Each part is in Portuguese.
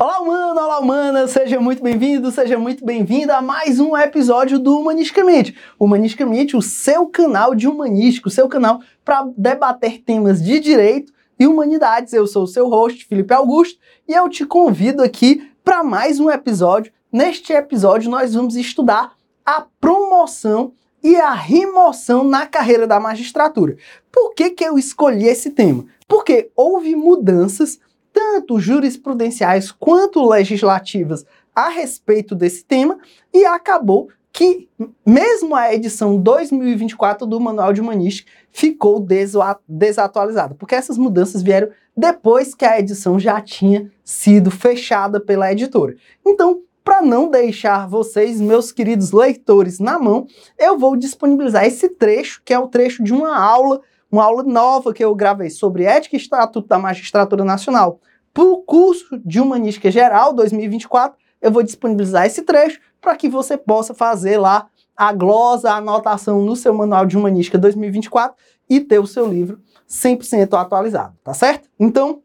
Olá, humano, olá, humana, seja muito bem-vindo, seja muito bem-vinda a mais um episódio do Humanisticamente. Humanisticamente, o seu canal de humanístico, o seu canal para debater temas de direito e humanidades. Eu sou o seu host, Felipe Augusto, e eu te convido aqui para mais um episódio. Neste episódio, nós vamos estudar a promoção e a remoção na carreira da magistratura. Por que, que eu escolhi esse tema? Porque houve mudanças tanto jurisprudenciais quanto legislativas a respeito desse tema e acabou que mesmo a edição 2024 do Manual de Humanística ficou desatualizada, porque essas mudanças vieram depois que a edição já tinha sido fechada pela editora. Então, para não deixar vocês, meus queridos leitores, na mão, eu vou disponibilizar esse trecho, que é o trecho de uma aula, uma aula nova que eu gravei sobre ética e estatuto da magistratura nacional, para o curso de Humanística Geral 2024, eu vou disponibilizar esse trecho para que você possa fazer lá a glosa, a anotação no seu manual de Humanística 2024 e ter o seu livro 100% atualizado, tá certo? Então,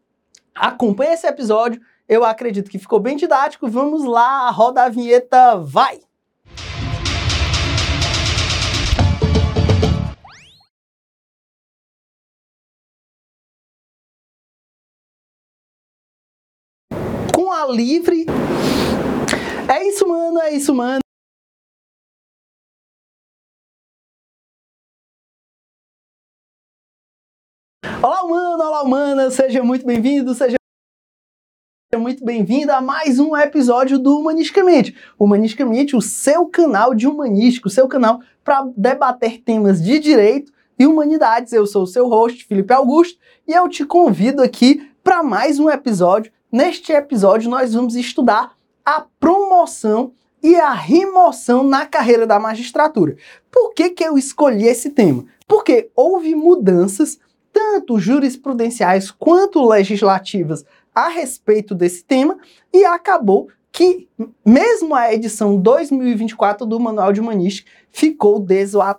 acompanhe esse episódio. Eu acredito que ficou bem didático. Vamos lá, roda a vinheta, vai! Livre. É isso, mano, é isso, mano. Olá, humano, olá, humana, seja muito bem-vindo, seja muito bem-vinda a mais um episódio do Humanisticamente. Humanisticamente, o seu canal de humanístico, o seu canal para debater temas de direito e humanidades. Eu sou o seu host, Felipe Augusto, e eu te convido aqui para mais um episódio Neste episódio, nós vamos estudar a promoção e a remoção na carreira da magistratura. Por que, que eu escolhi esse tema? Porque houve mudanças, tanto jurisprudenciais quanto legislativas, a respeito desse tema e acabou que, mesmo a edição 2024 do Manual de Humanística ficou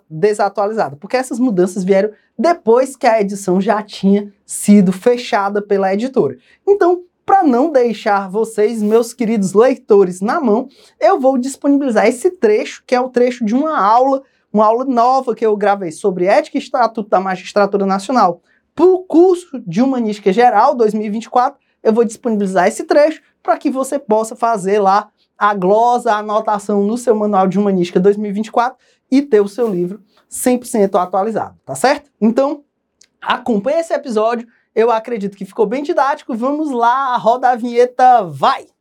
desatualizada, porque essas mudanças vieram depois que a edição já tinha sido fechada pela editora. Então, para não deixar vocês, meus queridos leitores, na mão, eu vou disponibilizar esse trecho, que é o trecho de uma aula, uma aula nova que eu gravei sobre ética e estatuto da magistratura nacional. Para o curso de Humanística Geral 2024, eu vou disponibilizar esse trecho para que você possa fazer lá a glosa, a anotação no seu manual de Humanística 2024 e ter o seu livro 100% atualizado, tá certo? Então, acompanhe esse episódio eu acredito que ficou bem didático. Vamos lá, roda a vinheta, vai!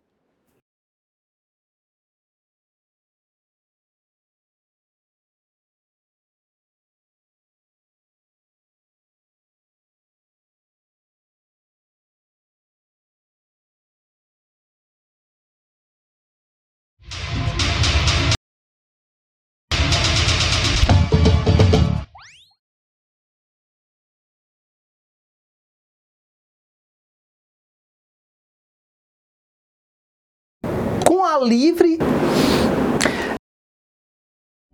A livre.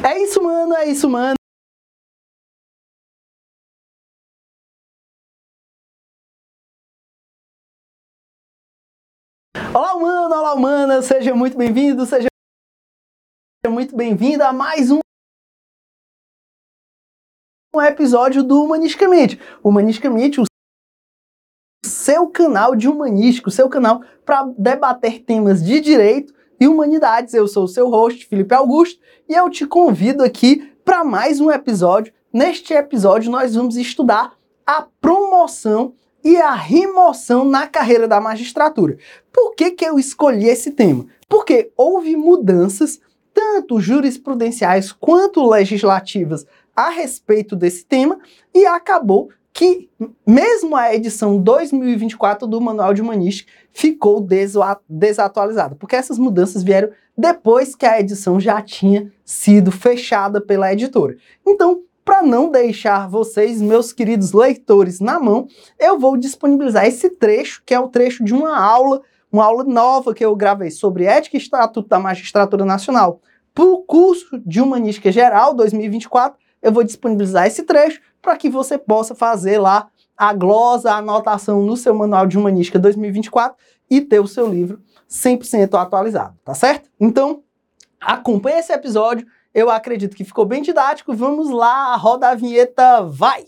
É isso, mano, é isso, mano. Olá, humano, olá, humana, seja muito bem-vindo, seja muito bem-vinda a mais um um episódio do Humanisticamente. Humanisticamente, o seu canal de humanístico, seu canal para debater temas de direito e humanidades. Eu sou o seu host, Felipe Augusto, e eu te convido aqui para mais um episódio. Neste episódio, nós vamos estudar a promoção e a remoção na carreira da magistratura. Por que, que eu escolhi esse tema? Porque houve mudanças, tanto jurisprudenciais quanto legislativas, a respeito desse tema e acabou que, mesmo a edição 2024 do Manual de Humanística ficou desatualizada, porque essas mudanças vieram depois que a edição já tinha sido fechada pela editora. Então, para não deixar vocês, meus queridos leitores, na mão, eu vou disponibilizar esse trecho, que é o trecho de uma aula, uma aula nova que eu gravei sobre ética e estatuto da magistratura nacional. Para o curso de Humanística Geral 2024, eu vou disponibilizar esse trecho para que você possa fazer lá a glosa, a anotação no seu manual de Humanística 2024 e ter o seu livro 100% atualizado, tá certo? Então, acompanhe esse episódio. Eu acredito que ficou bem didático. Vamos lá, roda a vinheta, vai!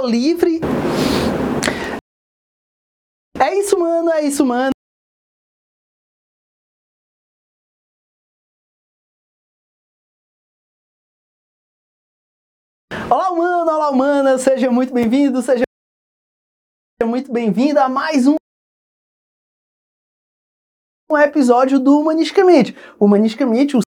Livre. É isso, mano, é isso, mano. Olá, humano, olá, humana, seja muito bem-vindo, seja muito bem-vinda a mais um um episódio do Humanisticamente. Humanisticamente, o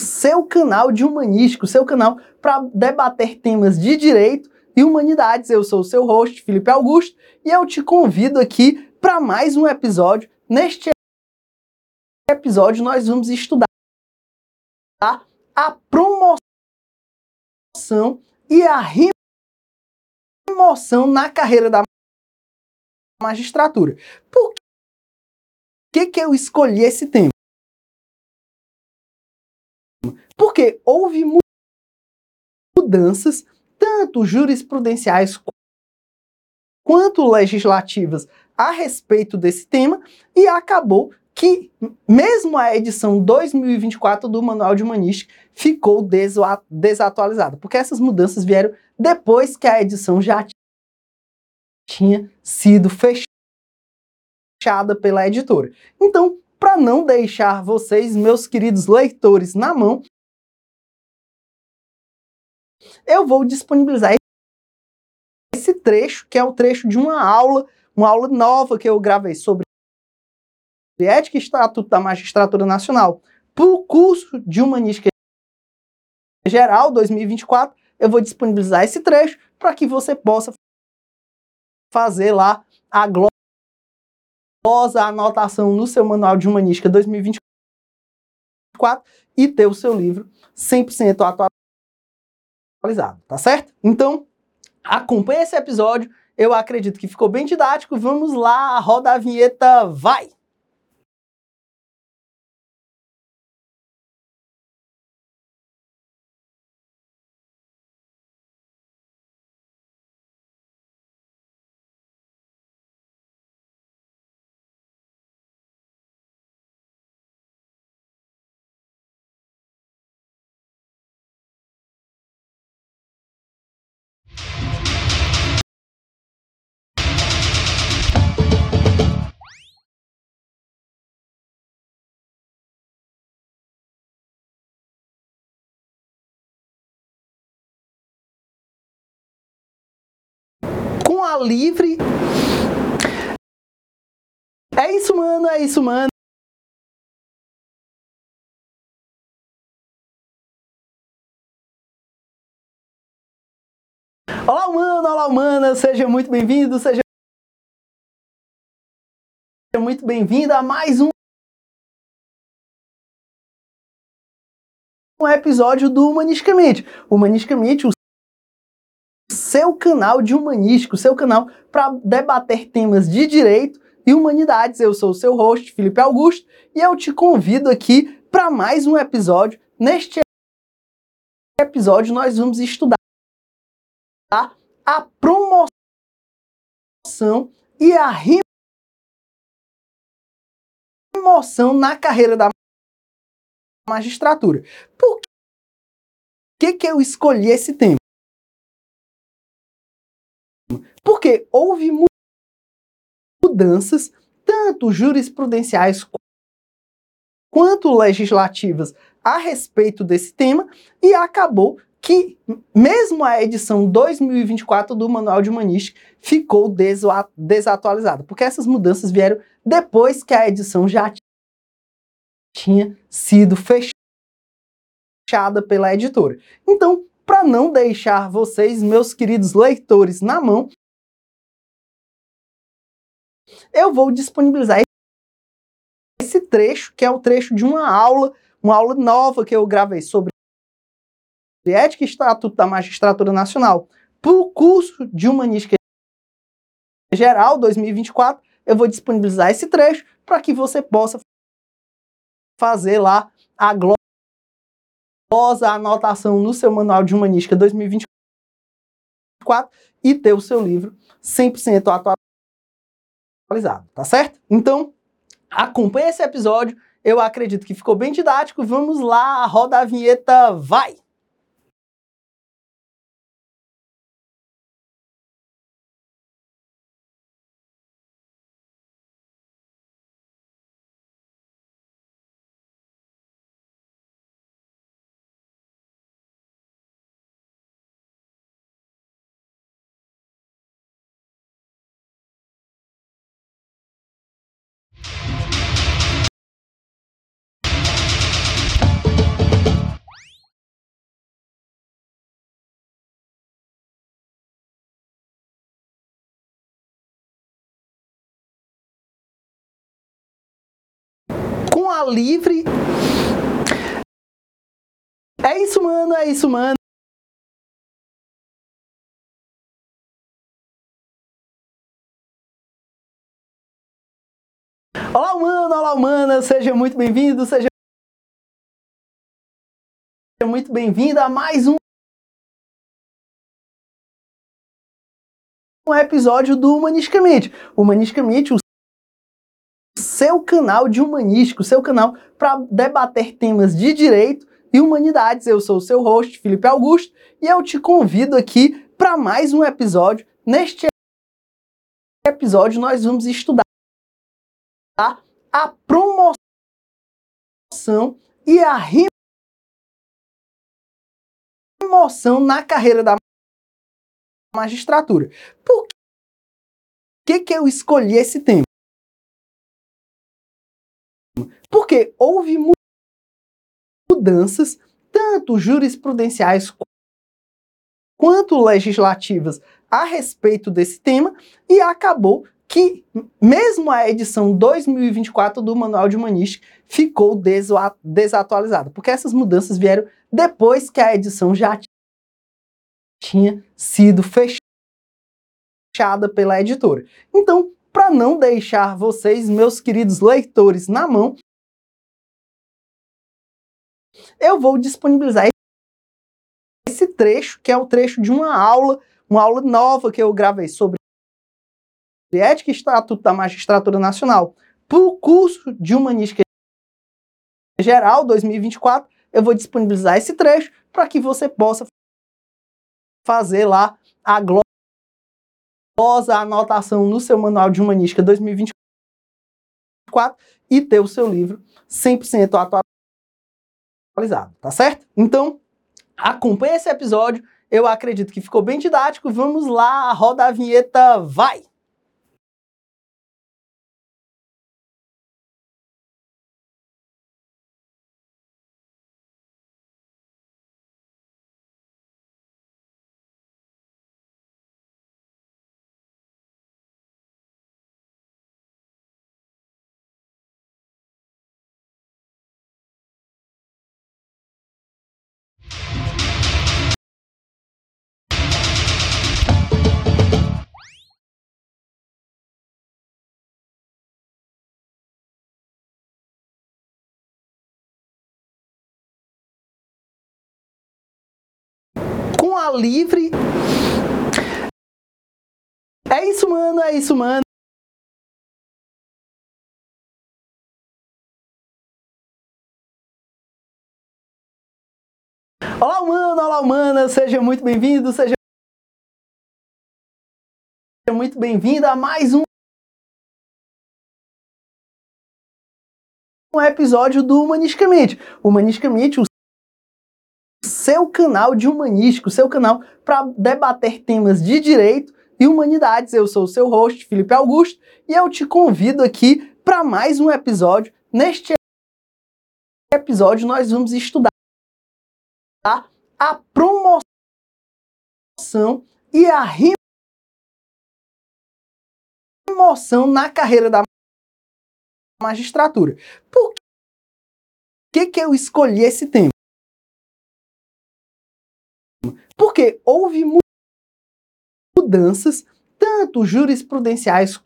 seu canal de humanístico, seu canal para debater temas de direito e humanidades. Eu sou o seu host, Felipe Augusto, e eu te convido aqui para mais um episódio. Neste episódio, nós vamos estudar a promoção e a remoção na carreira da magistratura. Por que, que eu escolhi esse tema? Porque houve mudanças, tanto jurisprudenciais quanto legislativas, a respeito desse tema, e acabou que, mesmo a edição 2024 do Manual de Humanística ficou desatualizada, porque essas mudanças vieram depois que a edição já tinha sido fechada pela editora. Então, para não deixar vocês, meus queridos leitores, na mão, eu vou disponibilizar esse trecho, que é o trecho de uma aula, uma aula nova que eu gravei sobre ética e estatuto da magistratura nacional para o curso de humanística geral 2024. Eu vou disponibilizar esse trecho para que você possa fazer lá a gloriosa anotação no seu manual de humanística 2024 e ter o seu livro 100% atualizado atualizado, tá certo? Então, acompanhe esse episódio. Eu acredito que ficou bem didático. Vamos lá, roda a vinheta, vai! Com a livre. É isso, mano, é isso, mano. Olá, humano, olá, humana, seja muito bem-vindo, seja muito bem-vinda a mais um episódio do Humanisticamente. Humanisticamente, o seu canal de humanístico, seu canal para debater temas de direito e humanidades. Eu sou o seu host, Felipe Augusto, e eu te convido aqui para mais um episódio. Neste episódio, nós vamos estudar a promoção e a remoção na carreira da magistratura. Por que, que eu escolhi esse tema? Porque houve mudanças, tanto jurisprudenciais quanto legislativas, a respeito desse tema, e acabou que, mesmo a edição 2024 do Manual de Humanística ficou desatualizada, porque essas mudanças vieram depois que a edição já tinha sido fechada pela editora. Então, para não deixar vocês, meus queridos leitores, na mão, eu vou disponibilizar esse trecho, que é o trecho de uma aula, uma aula nova que eu gravei sobre ética e estatuto da magistratura nacional para o curso de humanística geral 2024. Eu vou disponibilizar esse trecho para que você possa fazer lá a glória a anotação no seu manual de humanística 2024 e ter o seu livro 100% atualizado, tá certo? Então, acompanhe esse episódio. Eu acredito que ficou bem didático. Vamos lá, roda a vinheta, vai! Livre. É isso, mano, é isso, mano. Olá, humano, olá, humana, seja muito bem-vindo, seja muito bem-vinda a mais um um episódio do Humanisticamente. Humanisticamente, o seu canal de humanístico, seu canal para debater temas de direito e humanidades. Eu sou o seu host, Felipe Augusto, e eu te convido aqui para mais um episódio. Neste episódio, nós vamos estudar a promoção e a remoção na carreira da magistratura. Por que, que eu escolhi esse tema? Porque houve mudanças, tanto jurisprudenciais quanto legislativas, a respeito desse tema, e acabou que, mesmo a edição 2024 do Manual de Humanística ficou desatualizada, porque essas mudanças vieram depois que a edição já tinha sido fechada pela editora. Então, para não deixar vocês, meus queridos leitores, na mão, eu vou disponibilizar esse trecho, que é o trecho de uma aula, uma aula nova que eu gravei sobre ética e estatuto da magistratura nacional para o curso de humanística geral 2024. Eu vou disponibilizar esse trecho para que você possa fazer lá a glória a anotação no seu manual de humanística 2024 e ter o seu livro 100% atualizado, tá certo? Então, acompanhe esse episódio. Eu acredito que ficou bem didático. Vamos lá, roda a vinheta, vai! Livre. É isso, mano, é isso, mano. Olá, humano, olá, humana, seja muito bem-vindo, seja muito bem-vinda a mais um um episódio do Humanisticamente. Humanisticamente, o seu canal de humanístico, seu canal para debater temas de direito e humanidades. Eu sou o seu host, Felipe Augusto, e eu te convido aqui para mais um episódio. Neste episódio, nós vamos estudar a promoção e a promoção na carreira da magistratura. Por que, que eu escolhi esse tema? Porque houve mudanças, tanto jurisprudenciais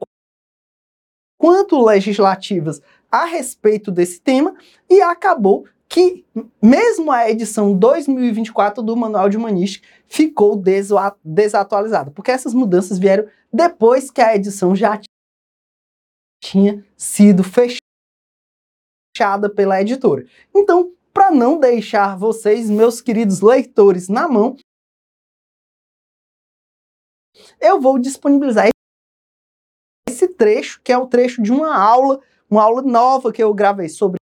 quanto legislativas, a respeito desse tema, e acabou que, mesmo a edição 2024 do Manual de Humanística ficou desatualizada, porque essas mudanças vieram depois que a edição já tinha sido fechada pela editora. Então, para não deixar vocês, meus queridos leitores, na mão, eu vou disponibilizar esse trecho, que é o trecho de uma aula, uma aula nova que eu gravei sobre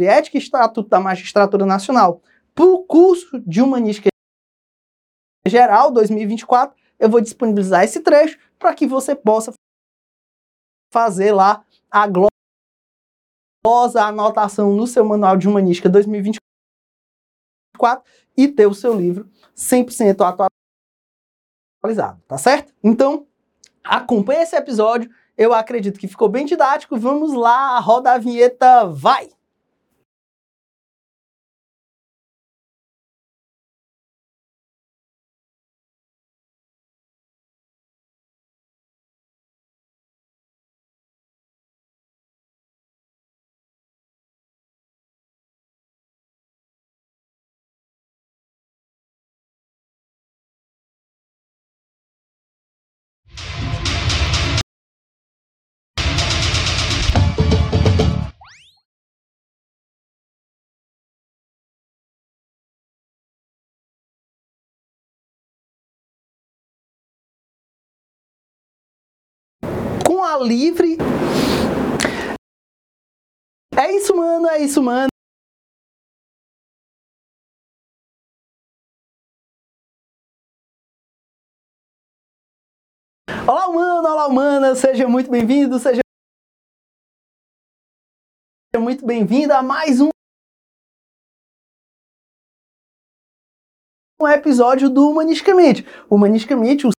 ética e estatuto da magistratura nacional. Para o curso de humanística geral 2024, eu vou disponibilizar esse trecho para que você possa fazer lá a glória a anotação no seu manual de humanística 2024 e ter o seu livro 100% atualizado, tá certo? Então, acompanhe esse episódio, eu acredito que ficou bem didático, vamos lá, roda a vinheta, vai! Com a livre. É isso, mano, é isso, mano. Olá, humano, olá, humana, seja muito bem-vindo, seja muito bem-vinda a mais um episódio do Humanisticamente. Humanisticamente, o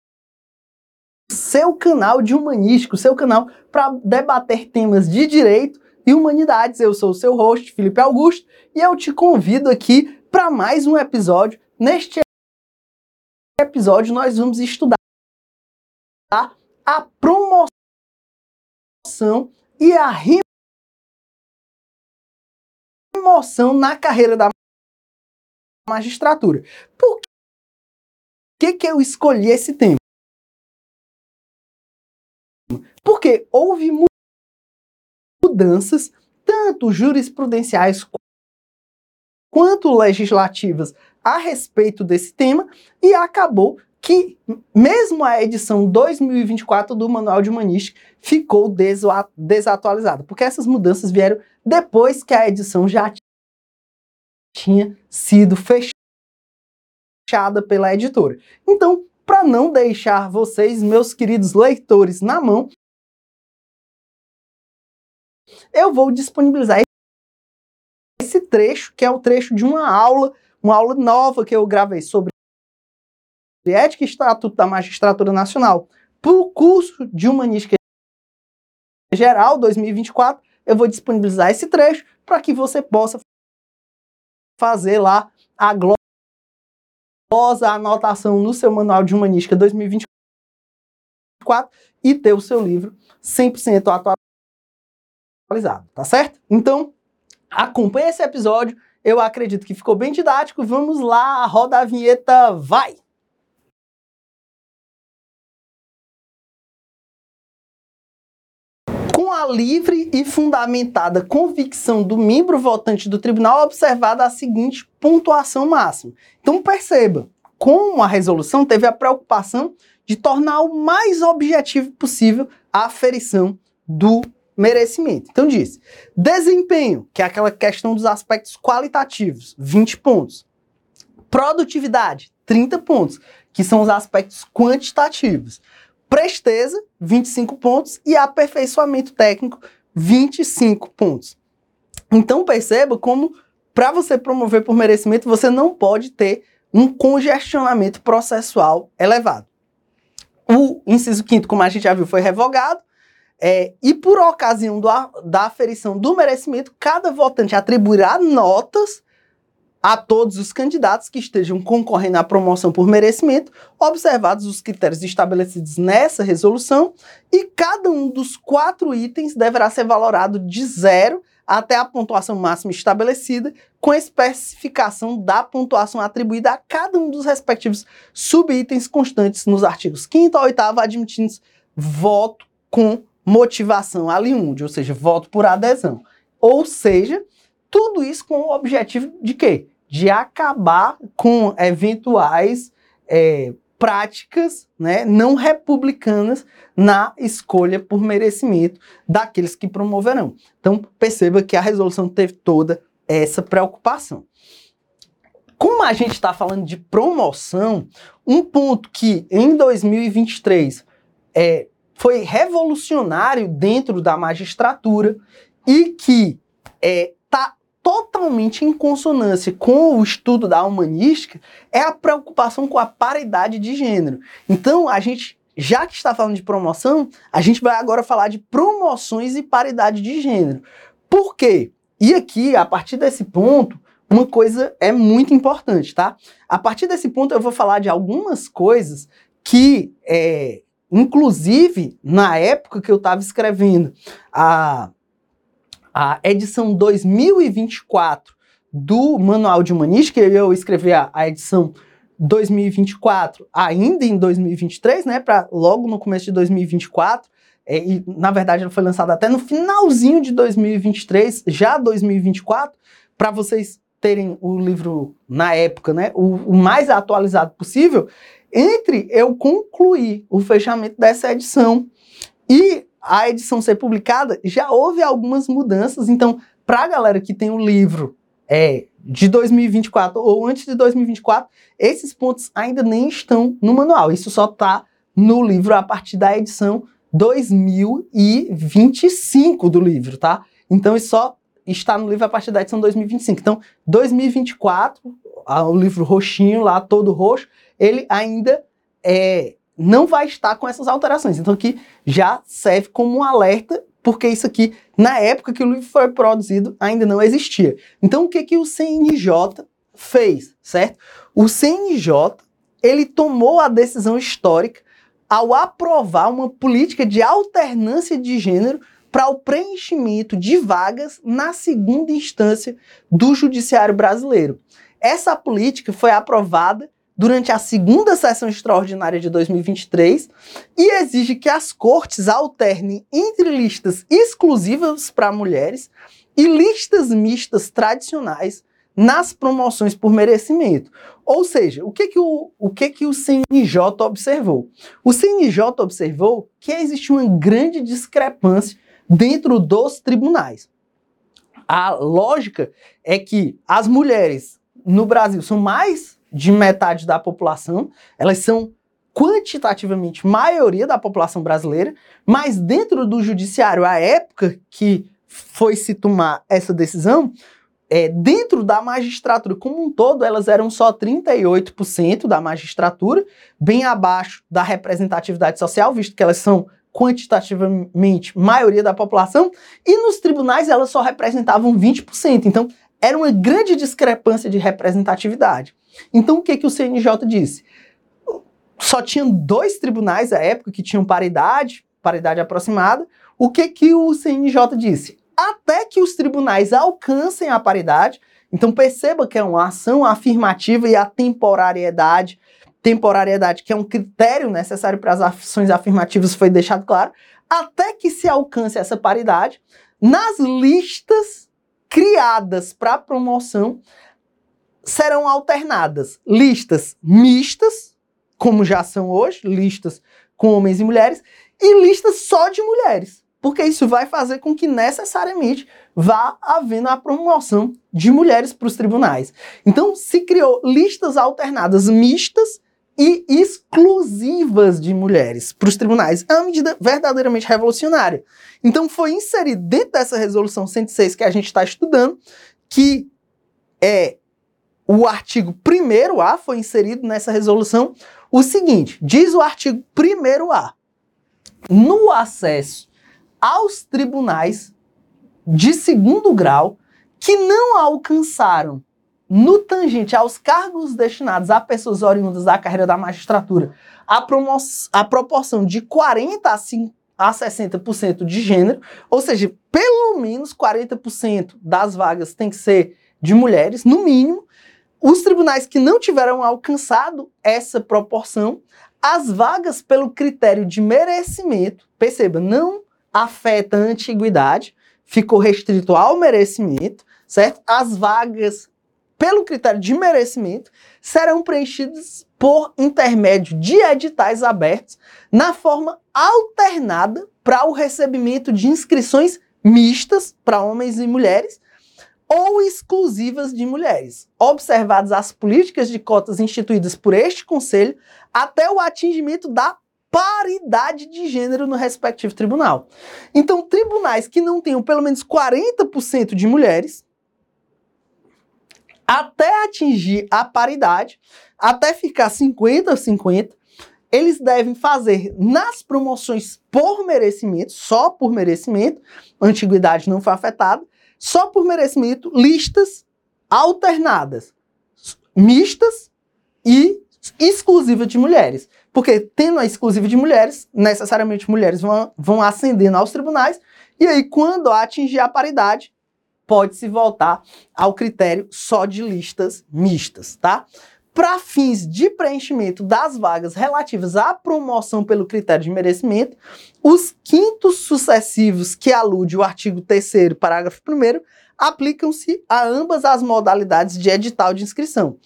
seu canal de humanístico, seu canal para debater temas de direito e humanidades. Eu sou o seu host, Felipe Augusto, e eu te convido aqui para mais um episódio. Neste episódio, nós vamos estudar a promoção e a remoção na carreira da magistratura. Por que, que eu escolhi esse tema? Porque houve mudanças, tanto jurisprudenciais quanto legislativas, a respeito desse tema, e acabou que, mesmo a edição 2024 do Manual de Humanística ficou desatualizada, porque essas mudanças vieram depois que a edição já tinha sido fechada pela editora. Então, para não deixar vocês, meus queridos leitores, na mão, eu vou disponibilizar esse trecho, que é o trecho de uma aula, uma aula nova que eu gravei sobre ética e estatuto da magistratura nacional. Para o curso de humanística geral 2024, eu vou disponibilizar esse trecho para que você possa fazer lá a glória a anotação no seu manual de humanística 2024 e ter o seu livro 100% atualizado atualizado, tá certo? Então, acompanhe esse episódio. Eu acredito que ficou bem didático. Vamos lá, roda a vinheta, vai! Com a livre e fundamentada convicção do membro votante do tribunal, observada a seguinte pontuação máxima. Então perceba, como a resolução teve a preocupação de tornar o mais objetivo possível a aferição do merecimento. Então diz: desempenho, que é aquela questão dos aspectos qualitativos, 20 pontos. Produtividade, 30 pontos, que são os aspectos quantitativos. Presteza, 25 pontos e aperfeiçoamento técnico, 25 pontos. Então perceba como para você promover por merecimento, você não pode ter um congestionamento processual elevado. o inciso 5 como a gente já viu, foi revogado. É, e por ocasião do, da aferição do merecimento, cada votante atribuirá notas a todos os candidatos que estejam concorrendo à promoção por merecimento, observados os critérios estabelecidos nessa resolução, e cada um dos quatro itens deverá ser valorado de zero até a pontuação máxima estabelecida, com especificação da pontuação atribuída a cada um dos respectivos subitens constantes nos artigos 5 a 8 admitindo voto com motivação aliunde, ou seja, voto por adesão. Ou seja, tudo isso com o objetivo de quê? De acabar com eventuais é, práticas né, não republicanas na escolha por merecimento daqueles que promoverão. Então, perceba que a resolução teve toda essa preocupação. Como a gente está falando de promoção, um ponto que em 2023 é, foi revolucionário dentro da magistratura e que está é, tá totalmente em consonância com o estudo da humanística é a preocupação com a paridade de gênero. Então, a gente, já que está falando de promoção, a gente vai agora falar de promoções e paridade de gênero. Por quê? E aqui, a partir desse ponto, uma coisa é muito importante, tá? A partir desse ponto, eu vou falar de algumas coisas que, é, inclusive, na época que eu estava escrevendo a a edição 2024 do Manual de Humanística, eu escrevi a, a edição 2024 ainda em 2023, né, para logo no começo de 2024, é, e na verdade ela foi lançada até no finalzinho de 2023, já 2024, para vocês terem o livro na época, né, o, o mais atualizado possível, entre eu concluir o fechamento dessa edição e a edição ser publicada, já houve algumas mudanças. Então, para a galera que tem o livro é, de 2024 ou antes de 2024, esses pontos ainda nem estão no manual. Isso só está no livro a partir da edição 2025 do livro, tá? Então, isso só está no livro a partir da edição 2025. Então, 2024, o livro roxinho lá, todo roxo, ele ainda é, não vai estar com essas alterações. Então aqui já serve como um alerta, porque isso aqui, na época que o livro foi produzido, ainda não existia. Então o que, que o CNJ fez, certo? O CNJ, ele tomou a decisão histórica ao aprovar uma política de alternância de gênero para o preenchimento de vagas na segunda instância do judiciário brasileiro. Essa política foi aprovada durante a segunda sessão extraordinária de 2023 e exige que as cortes alternem entre listas exclusivas para mulheres e listas mistas tradicionais nas promoções por merecimento. Ou seja, o que que o, o, que que o CNJ observou? O CNJ observou que existe uma grande discrepância dentro dos tribunais. A lógica é que as mulheres no Brasil são mais de metade da população, elas são quantitativamente maioria da população brasileira, mas dentro do judiciário, a época que foi se tomar essa decisão, é, dentro da magistratura como um todo, elas eram só 38% da magistratura, bem abaixo da representatividade social, visto que elas são quantitativamente maioria da população, e nos tribunais elas só representavam 20%. Então, era uma grande discrepância de representatividade. Então o que, que o CNJ disse? Só tinham dois tribunais à época que tinham paridade, paridade aproximada. O que, que o CNJ disse? Até que os tribunais alcancem a paridade, então perceba que é uma ação afirmativa e a temporariedade, temporariedade que é um critério necessário para as ações afirmativas foi deixado claro, até que se alcance essa paridade, nas listas criadas para promoção serão alternadas listas mistas, como já são hoje, listas com homens e mulheres, e listas só de mulheres. Porque isso vai fazer com que necessariamente vá havendo a promoção de mulheres para os tribunais. Então se criou listas alternadas mistas e exclusivas de mulheres para os tribunais. É uma medida verdadeiramente revolucionária. Então foi inserido dentro dessa resolução 106 que a gente está estudando que é o artigo 1A foi inserido nessa resolução, o seguinte: diz o artigo 1A, no acesso aos tribunais de segundo grau que não alcançaram no tangente aos cargos destinados a pessoas oriundas da carreira da magistratura a, a proporção de 40 a, 5, a 60% de gênero, ou seja, pelo menos 40% das vagas tem que ser de mulheres, no mínimo. Os tribunais que não tiveram alcançado essa proporção, as vagas pelo critério de merecimento, perceba, não afeta a antiguidade, ficou restrito ao merecimento, certo? As vagas pelo critério de merecimento serão preenchidas por intermédio de editais abertos na forma alternada para o recebimento de inscrições mistas para homens e mulheres ou exclusivas de mulheres, observadas as políticas de cotas instituídas por este conselho até o atingimento da paridade de gênero no respectivo tribunal. Então, tribunais que não tenham pelo menos 40% de mulheres, até atingir a paridade, até ficar 50 a 50, eles devem fazer nas promoções por merecimento, só por merecimento, antiguidade não foi afetada, só por merecimento, listas alternadas, mistas e exclusivas de mulheres. Porque tendo a exclusiva de mulheres, necessariamente mulheres vão, vão ascendendo aos tribunais, e aí quando atingir a paridade, pode se voltar ao critério só de listas mistas, tá? Para fins de preenchimento das vagas relativas à promoção pelo critério de merecimento, os quintos sucessivos que alude o artigo 3 parágrafo 1 aplicam-se a ambas as modalidades de edital de inscrição,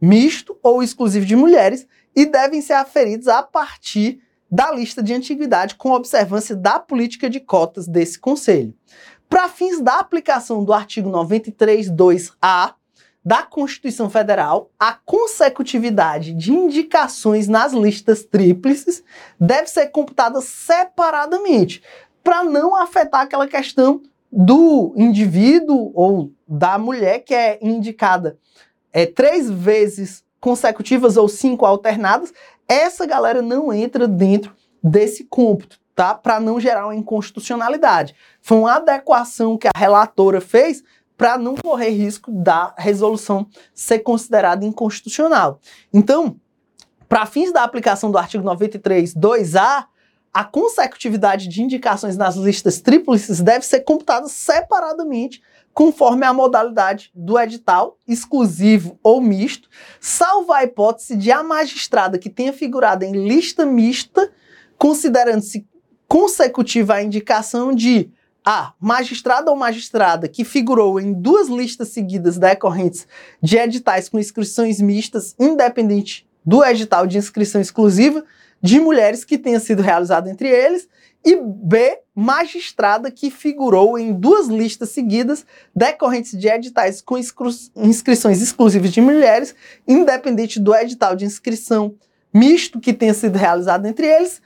misto ou exclusivo de mulheres, e devem ser aferidos a partir da lista de antiguidade com observância da política de cotas desse conselho. Para fins da aplicação do artigo 93.2a da Constituição Federal, a consecutividade de indicações nas listas tríplices deve ser computada separadamente, para não afetar aquela questão do indivíduo ou da mulher que é indicada é, três vezes consecutivas ou cinco alternadas, essa galera não entra dentro desse cômputo tá? Para não gerar uma inconstitucionalidade. Foi uma adequação que a relatora fez para não correr risco da resolução ser considerada inconstitucional. Então, para fins da aplicação do artigo 93, 2A, a consecutividade de indicações nas listas tríplices deve ser computada separadamente, conforme a modalidade do edital, exclusivo ou misto, salvo a hipótese de a magistrada que tenha figurado em lista mista, considerando-se consecutiva à indicação de a magistrado ou magistrada que figurou em duas listas seguidas decorrentes de editais com inscrições mistas, independente do edital de inscrição exclusiva, de mulheres que tenha sido realizado entre eles, e B, magistrada que figurou em duas listas seguidas decorrentes de editais com inscrições exclusivas de mulheres, independente do edital de inscrição misto que tenha sido realizado entre eles.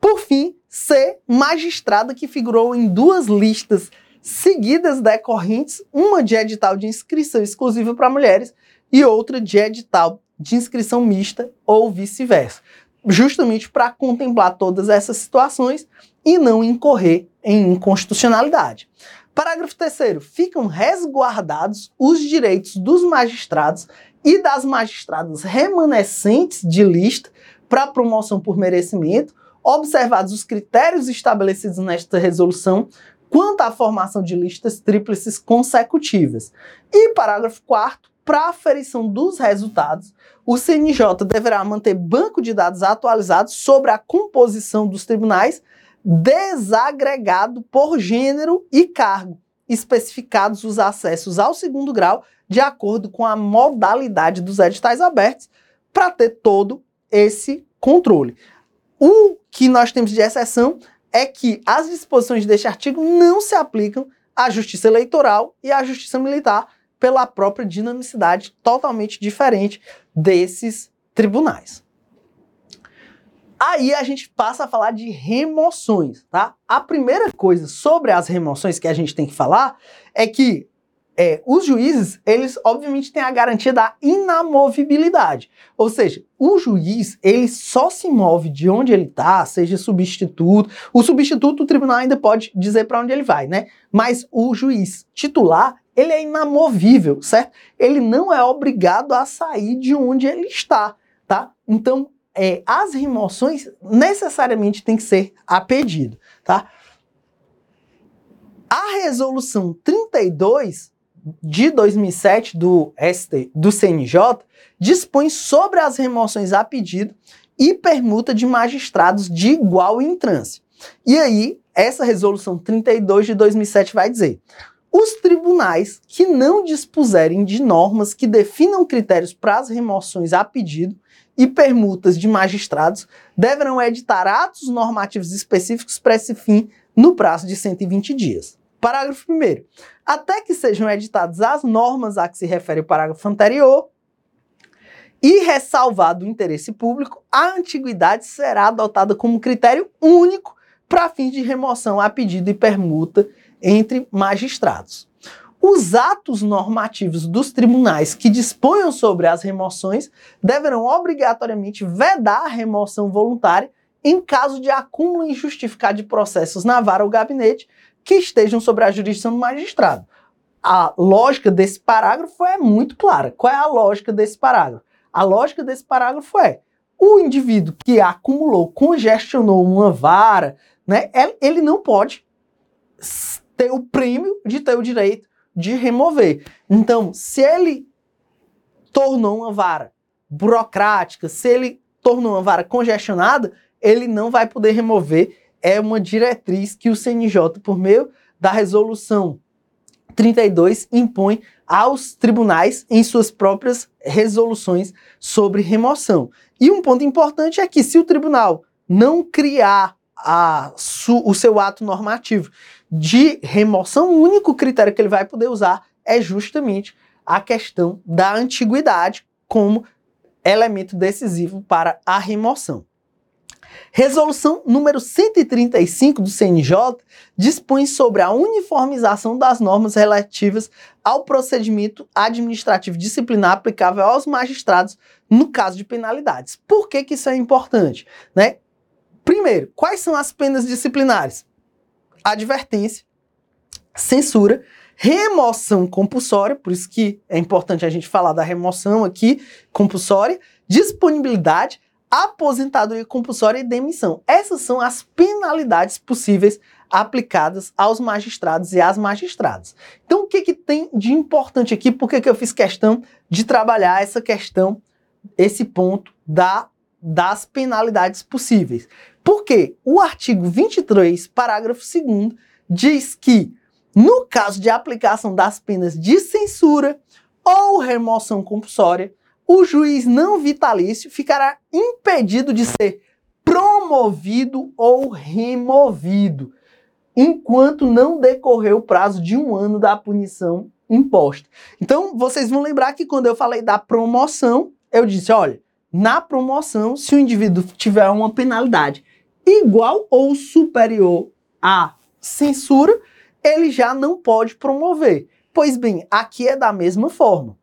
Por fim, C. Magistrada que figurou em duas listas seguidas decorrentes, uma de edital de inscrição exclusiva para mulheres e outra de edital de inscrição mista ou vice-versa, justamente para contemplar todas essas situações e não incorrer em inconstitucionalidade. Parágrafo 3 ficam resguardados os direitos dos magistrados e das magistradas remanescentes de lista para promoção por merecimento observados os critérios estabelecidos nesta resolução quanto à formação de listas tríplices consecutivas. E parágrafo 4 para aferição dos resultados, o CNJ deverá manter banco de dados atualizados sobre a composição dos tribunais, desagregado por gênero e cargo, especificados os acessos ao segundo grau de acordo com a modalidade dos editais abertos, para ter todo esse controle. O que nós temos de exceção é que as disposições deste artigo não se aplicam à justiça eleitoral e à justiça militar pela própria dinamicidade totalmente diferente desses tribunais. Aí a gente passa a falar de remoções, tá? A primeira coisa sobre as remoções que a gente tem que falar é que é, os juízes, eles obviamente têm a garantia da inamovibilidade. Ou seja, o juiz, ele só se move de onde ele está, seja substituto. O substituto, o tribunal ainda pode dizer para onde ele vai, né? Mas o juiz titular, ele é inamovível, certo? Ele não é obrigado a sair de onde ele está, tá? Então, é, as remoções necessariamente têm que ser a pedido, tá? A resolução 32 de 2007 do ST, do CNJ dispõe sobre as remoções a pedido e permuta de magistrados de igual entrância. E aí, essa resolução 32 de 2007 vai dizer: os tribunais que não dispuserem de normas que definam critérios para as remoções a pedido e permutas de magistrados deverão editar atos normativos específicos para esse fim no prazo de 120 dias. Parágrafo 1. Até que sejam editadas as normas a que se refere o parágrafo anterior, e ressalvado o interesse público, a antiguidade será adotada como critério único para fins de remoção a pedido e permuta entre magistrados. Os atos normativos dos tribunais que disponham sobre as remoções deverão obrigatoriamente vedar a remoção voluntária em caso de acúmulo injustificado de processos na vara ou gabinete que estejam sobre a jurisdição do magistrado. A lógica desse parágrafo é muito clara. Qual é a lógica desse parágrafo? A lógica desse parágrafo é: o indivíduo que acumulou, congestionou uma vara, né, ele não pode ter o prêmio de ter o direito de remover. Então, se ele tornou uma vara burocrática, se ele tornou uma vara congestionada, ele não vai poder remover. É uma diretriz que o CNJ, por meio da resolução 32, impõe aos tribunais em suas próprias resoluções sobre remoção. E um ponto importante é que se o tribunal não criar a, o seu ato normativo de remoção, o único critério que ele vai poder usar é justamente a questão da antiguidade como elemento decisivo para a remoção. Resolução número 135 do CNJ dispõe sobre a uniformização das normas relativas ao procedimento administrativo disciplinar aplicável aos magistrados no caso de penalidades. Por que, que isso é importante? Né? Primeiro, quais são as penas disciplinares? Advertência, censura, remoção compulsória, por isso que é importante a gente falar da remoção aqui, compulsória, disponibilidade, aposentadoria compulsória e demissão. Essas são as penalidades possíveis aplicadas aos magistrados e às magistradas. Então, o que, que tem de importante aqui? Por que, que eu fiz questão de trabalhar essa questão, esse ponto da, das penalidades possíveis? Porque o artigo 23, parágrafo 2 diz que, no caso de aplicação das penas de censura ou remoção compulsória, o juiz não vitalício ficará impedido de ser promovido ou removido, enquanto não decorrer o prazo de um ano da punição imposta. Então, vocês vão lembrar que quando eu falei da promoção, eu disse: olha, na promoção, se o indivíduo tiver uma penalidade igual ou superior à censura, ele já não pode promover. Pois bem, aqui é da mesma forma.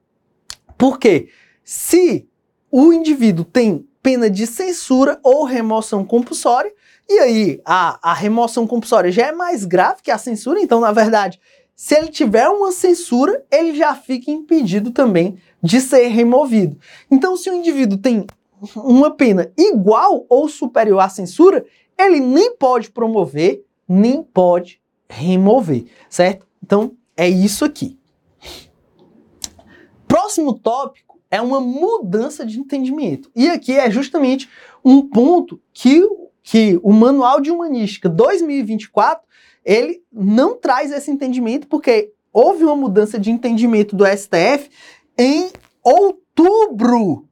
Por quê? Se o indivíduo tem pena de censura ou remoção compulsória, e aí a, a remoção compulsória já é mais grave que a censura, então, na verdade, se ele tiver uma censura, ele já fica impedido também de ser removido. Então, se o indivíduo tem uma pena igual ou superior à censura, ele nem pode promover, nem pode remover, certo? Então, é isso aqui. Próximo tópico é uma mudança de entendimento. E aqui é justamente um ponto que, que o Manual de Humanística 2024 ele não traz esse entendimento porque houve uma mudança de entendimento do STF em outubro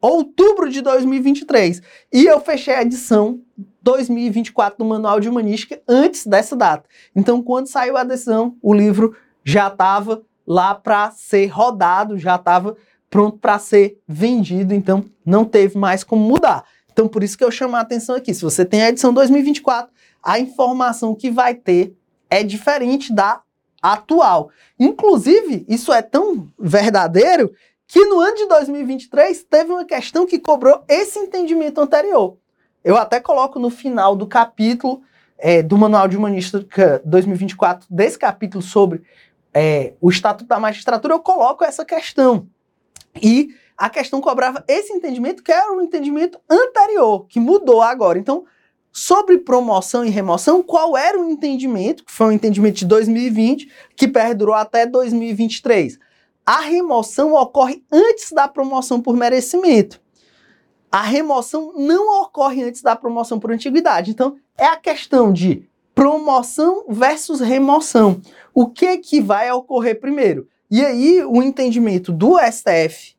outubro de 2023. E eu fechei a edição 2024 do Manual de Humanística antes dessa data. Então, quando saiu a decisão, o livro já estava lá para ser rodado, já estava pronto para ser vendido, então não teve mais como mudar. Então, por isso que eu chamo a atenção aqui. Se você tem a edição 2024, a informação que vai ter é diferente da atual. Inclusive, isso é tão verdadeiro que no ano de 2023 teve uma questão que cobrou esse entendimento anterior. Eu até coloco no final do capítulo é, do Manual de Humanística 2024, desse capítulo sobre é, o Estatuto da Magistratura, eu coloco essa questão. E a questão cobrava esse entendimento, que era o um entendimento anterior, que mudou agora. Então, sobre promoção e remoção, qual era o entendimento, que foi um entendimento de 2020, que perdurou até 2023? A remoção ocorre antes da promoção por merecimento. A remoção não ocorre antes da promoção por antiguidade. Então, é a questão de promoção versus remoção. O que que vai ocorrer primeiro? E aí, o entendimento do STF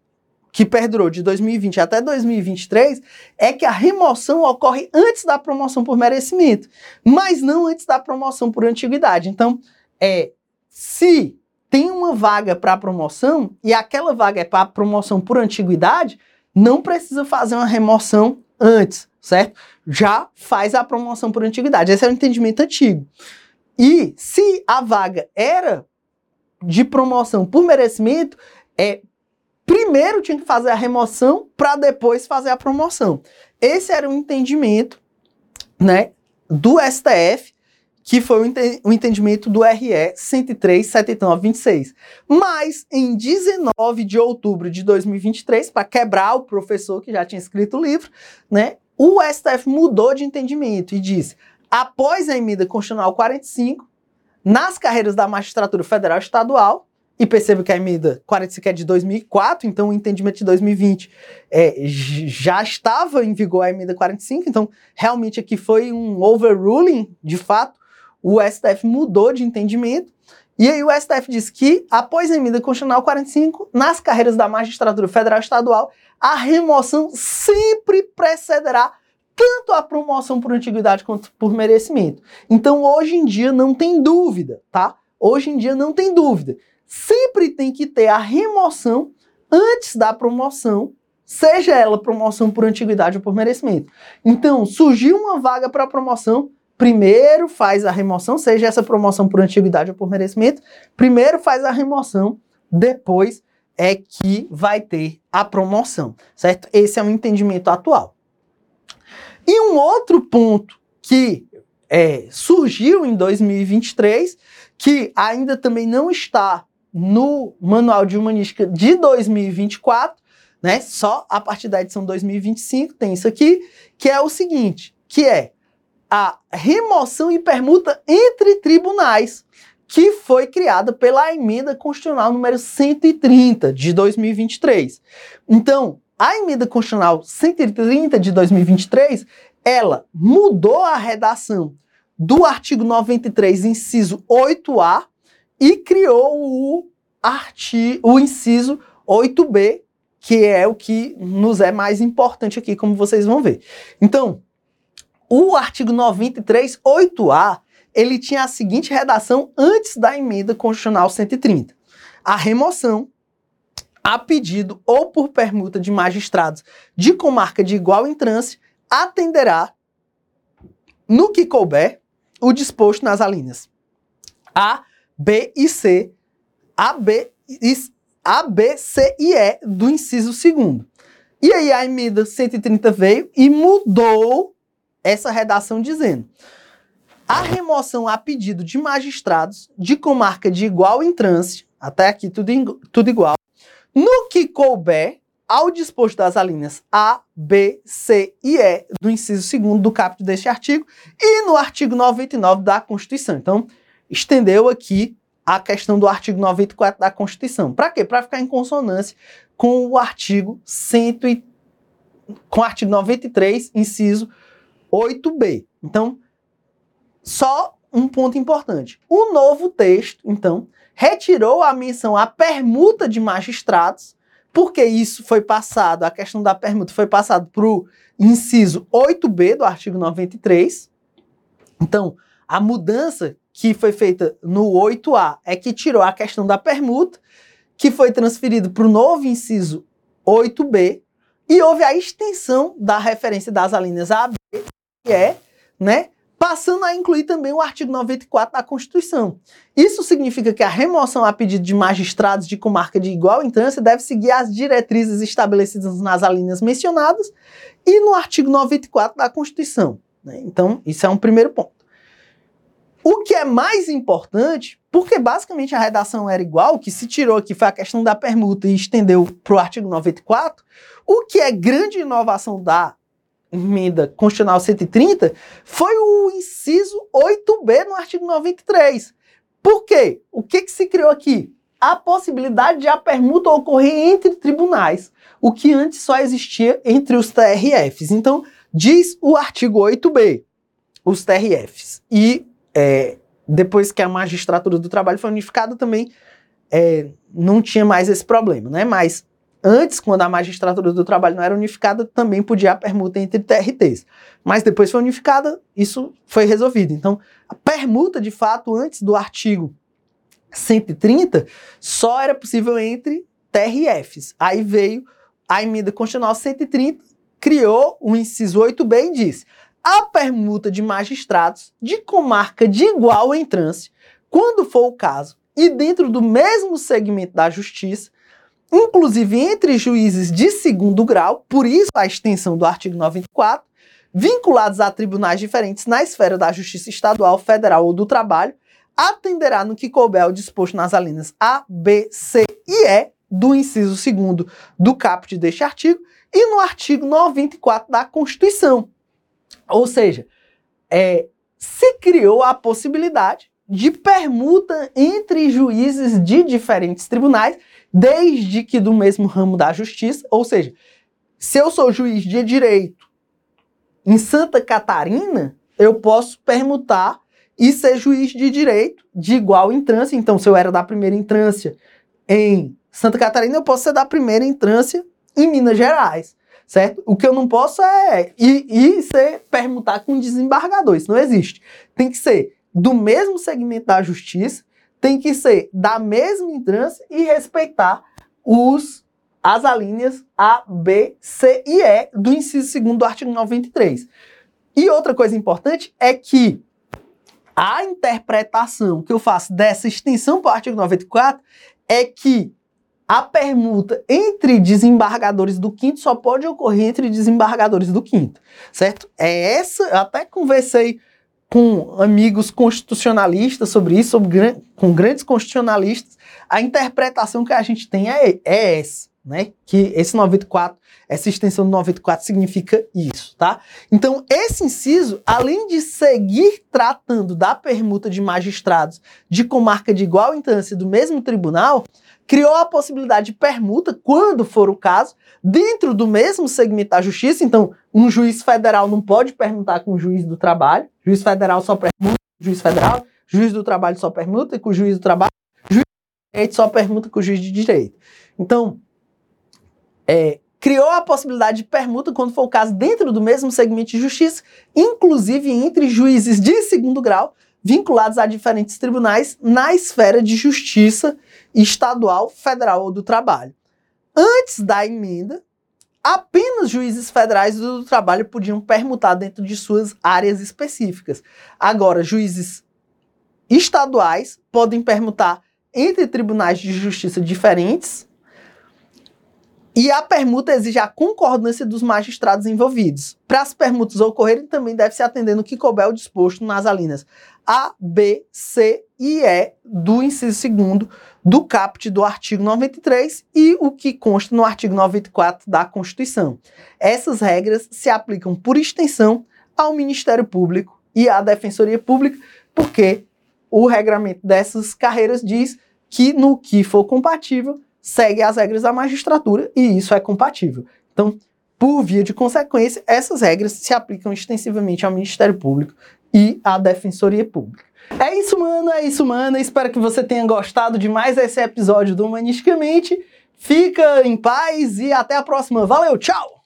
que perdurou de 2020 até 2023 é que a remoção ocorre antes da promoção por merecimento, mas não antes da promoção por antiguidade. Então, é se tem uma vaga para promoção e aquela vaga é para promoção por antiguidade, não precisa fazer uma remoção antes, certo? Já faz a promoção por antiguidade. Esse é o entendimento antigo. E se a vaga era de promoção por merecimento, é primeiro tinha que fazer a remoção para depois fazer a promoção. Esse era o entendimento, né, do STF, que foi o, entendimento do RE 103.7926. Mas em 19 de outubro de 2023, para quebrar o professor que já tinha escrito o livro, né, o STF mudou de entendimento e disse: após a emenda constitucional 45, nas carreiras da magistratura federal e estadual, e percebo que a emenda 45 é de 2004, então o entendimento de 2020 é, já estava em vigor a emenda 45, então realmente aqui foi um overruling, de fato, o STF mudou de entendimento, e aí o STF disse que, após a emenda constitucional 45, nas carreiras da magistratura federal e estadual, a remoção sempre precederá tanto a promoção por antiguidade quanto por merecimento. Então, hoje em dia não tem dúvida, tá? Hoje em dia não tem dúvida sempre tem que ter a remoção antes da promoção, seja ela promoção por antiguidade ou por merecimento. Então, surgiu uma vaga para promoção, primeiro faz a remoção, seja essa promoção por antiguidade ou por merecimento, primeiro faz a remoção, depois é que vai ter a promoção, certo? Esse é o entendimento atual. E um outro ponto que é, surgiu em 2023, que ainda também não está no Manual de Humanística de 2024, né? Só a partir da edição 2025 tem isso aqui, que é o seguinte, que é a remoção e permuta entre tribunais, que foi criada pela emenda constitucional número 130 de 2023. Então, a emenda constitucional 130 de 2023, ela mudou a redação do artigo 93, inciso 8A, e criou o, artigo, o inciso 8b, que é o que nos é mais importante aqui, como vocês vão ver. Então, o artigo 93, 8A, ele tinha a seguinte redação antes da emenda constitucional 130. A remoção, a pedido ou por permuta de magistrados de comarca de igual entrância, atenderá, no que couber, o disposto nas alíneas A, B e C, A, B, A, B, C e E do inciso segundo. E aí a emenda 130 veio e mudou essa redação dizendo a remoção a pedido de magistrados de comarca de igual entrância, até aqui tudo, tudo igual, no que couber ao disposto das alíneas A, B, C e E do inciso segundo do capítulo deste artigo e no artigo 99 da Constituição. Então, estendeu aqui a questão do artigo 94 da Constituição. Para quê? Para ficar em consonância com o artigo 100 e, com o artigo 93, inciso 8b. Então, só um ponto importante. O novo texto, então, retirou a menção à permuta de magistrados, porque isso foi passado, a questão da permuta foi passado para o inciso 8b do artigo 93. Então, a mudança que foi feita no 8A é que tirou a questão da permuta, que foi transferido para o novo inciso 8B, e houve a extensão da referência das alíneas A, B e E, né, passando a incluir também o artigo 94 da Constituição. Isso significa que a remoção a pedido de magistrados de comarca de igual entrância deve seguir as diretrizes estabelecidas nas alíneas mencionadas e no artigo 94 da Constituição. Né? Então, isso é um primeiro ponto. O que é mais importante, porque basicamente a redação era igual, o que se tirou aqui foi a questão da permuta e estendeu para o artigo 94, o que é grande inovação da emenda constitucional 130 foi o inciso 8b no artigo 93. Por quê? O que, que se criou aqui? A possibilidade de a permuta ocorrer entre tribunais, o que antes só existia entre os TRFs. Então, diz o artigo 8b, os TRFs. E é, depois que a magistratura do trabalho foi unificada também, é, não tinha mais esse problema, né? Mas Antes, quando a magistratura do trabalho não era unificada, também podia a permuta entre TRTs. Mas depois foi unificada, isso foi resolvido. Então, a permuta, de fato, antes do artigo 130, só era possível entre TRFs. Aí veio a emenda constitucional 130, criou o inciso 8b e disse: a permuta de magistrados de comarca de igual entrância, quando for o caso, e dentro do mesmo segmento da justiça, inclusive entre juízes de segundo grau, por isso a extensão do artigo 94, vinculados a tribunais diferentes na esfera da justiça estadual, federal ou do trabalho, atenderá no que couber o disposto nas alíneas A, B, C e E do inciso 2 do caput deste artigo e no artigo 94 da Constituição. Ou seja, é, se criou a possibilidade de permuta entre juízes de diferentes tribunais desde que do mesmo ramo da justiça, ou seja, se eu sou juiz de direito em Santa Catarina, eu posso permutar e ser juiz de direito de igual entrância. Então, se eu era da primeira entrância em Santa Catarina, eu posso ser da primeira entrância em Minas Gerais, certo? O que eu não posso é ir, ir ser permutar com desembargador, isso não existe. Tem que ser do mesmo segmento da justiça, tem que ser da mesma entrância e respeitar os as alíneas A, B, C e E do inciso 2 do artigo 93. E outra coisa importante é que a interpretação que eu faço dessa extensão para o artigo 94 é que a permuta entre desembargadores do quinto só pode ocorrer entre desembargadores do quinto, certo? É essa, eu até conversei com amigos constitucionalistas sobre isso, sobre, com grandes constitucionalistas, a interpretação que a gente tem é, é essa, né? Que esse 94, essa extensão do 94 significa isso, tá? Então, esse inciso, além de seguir tratando da permuta de magistrados de comarca de igual instância do mesmo tribunal, criou a possibilidade de permuta, quando for o caso, dentro do mesmo segmento da justiça. Então, um juiz federal não pode permutar com o juiz do trabalho, juiz federal só permuta com o juiz federal, juiz do trabalho só permuta com o juiz do trabalho, juiz direito só permuta com o juiz de direito. Então, é, criou a possibilidade de permuta, quando for o caso, dentro do mesmo segmento de justiça, inclusive entre juízes de segundo grau, vinculados a diferentes tribunais na esfera de justiça estadual, federal ou do trabalho. Antes da emenda, apenas juízes federais do trabalho podiam permutar dentro de suas áreas específicas. Agora, juízes estaduais podem permutar entre tribunais de justiça diferentes e a permuta exige a concordância dos magistrados envolvidos. Para as permutas ocorrerem, também deve se atender no que couber o disposto nas alíneas A, B, C e E do inciso 2 do caput do artigo 93 e o que consta no artigo 94 da Constituição. Essas regras se aplicam por extensão ao Ministério Público e à Defensoria Pública, porque o regramento dessas carreiras diz que no que for compatível segue as regras da magistratura e isso é compatível. Então, por via de consequência, essas regras se aplicam extensivamente ao Ministério Público e à Defensoria Pública. É isso, mano, é isso, mano. Espero que você tenha gostado de mais esse episódio do Humanisticamente. Fica em paz e até a próxima. Valeu, tchau!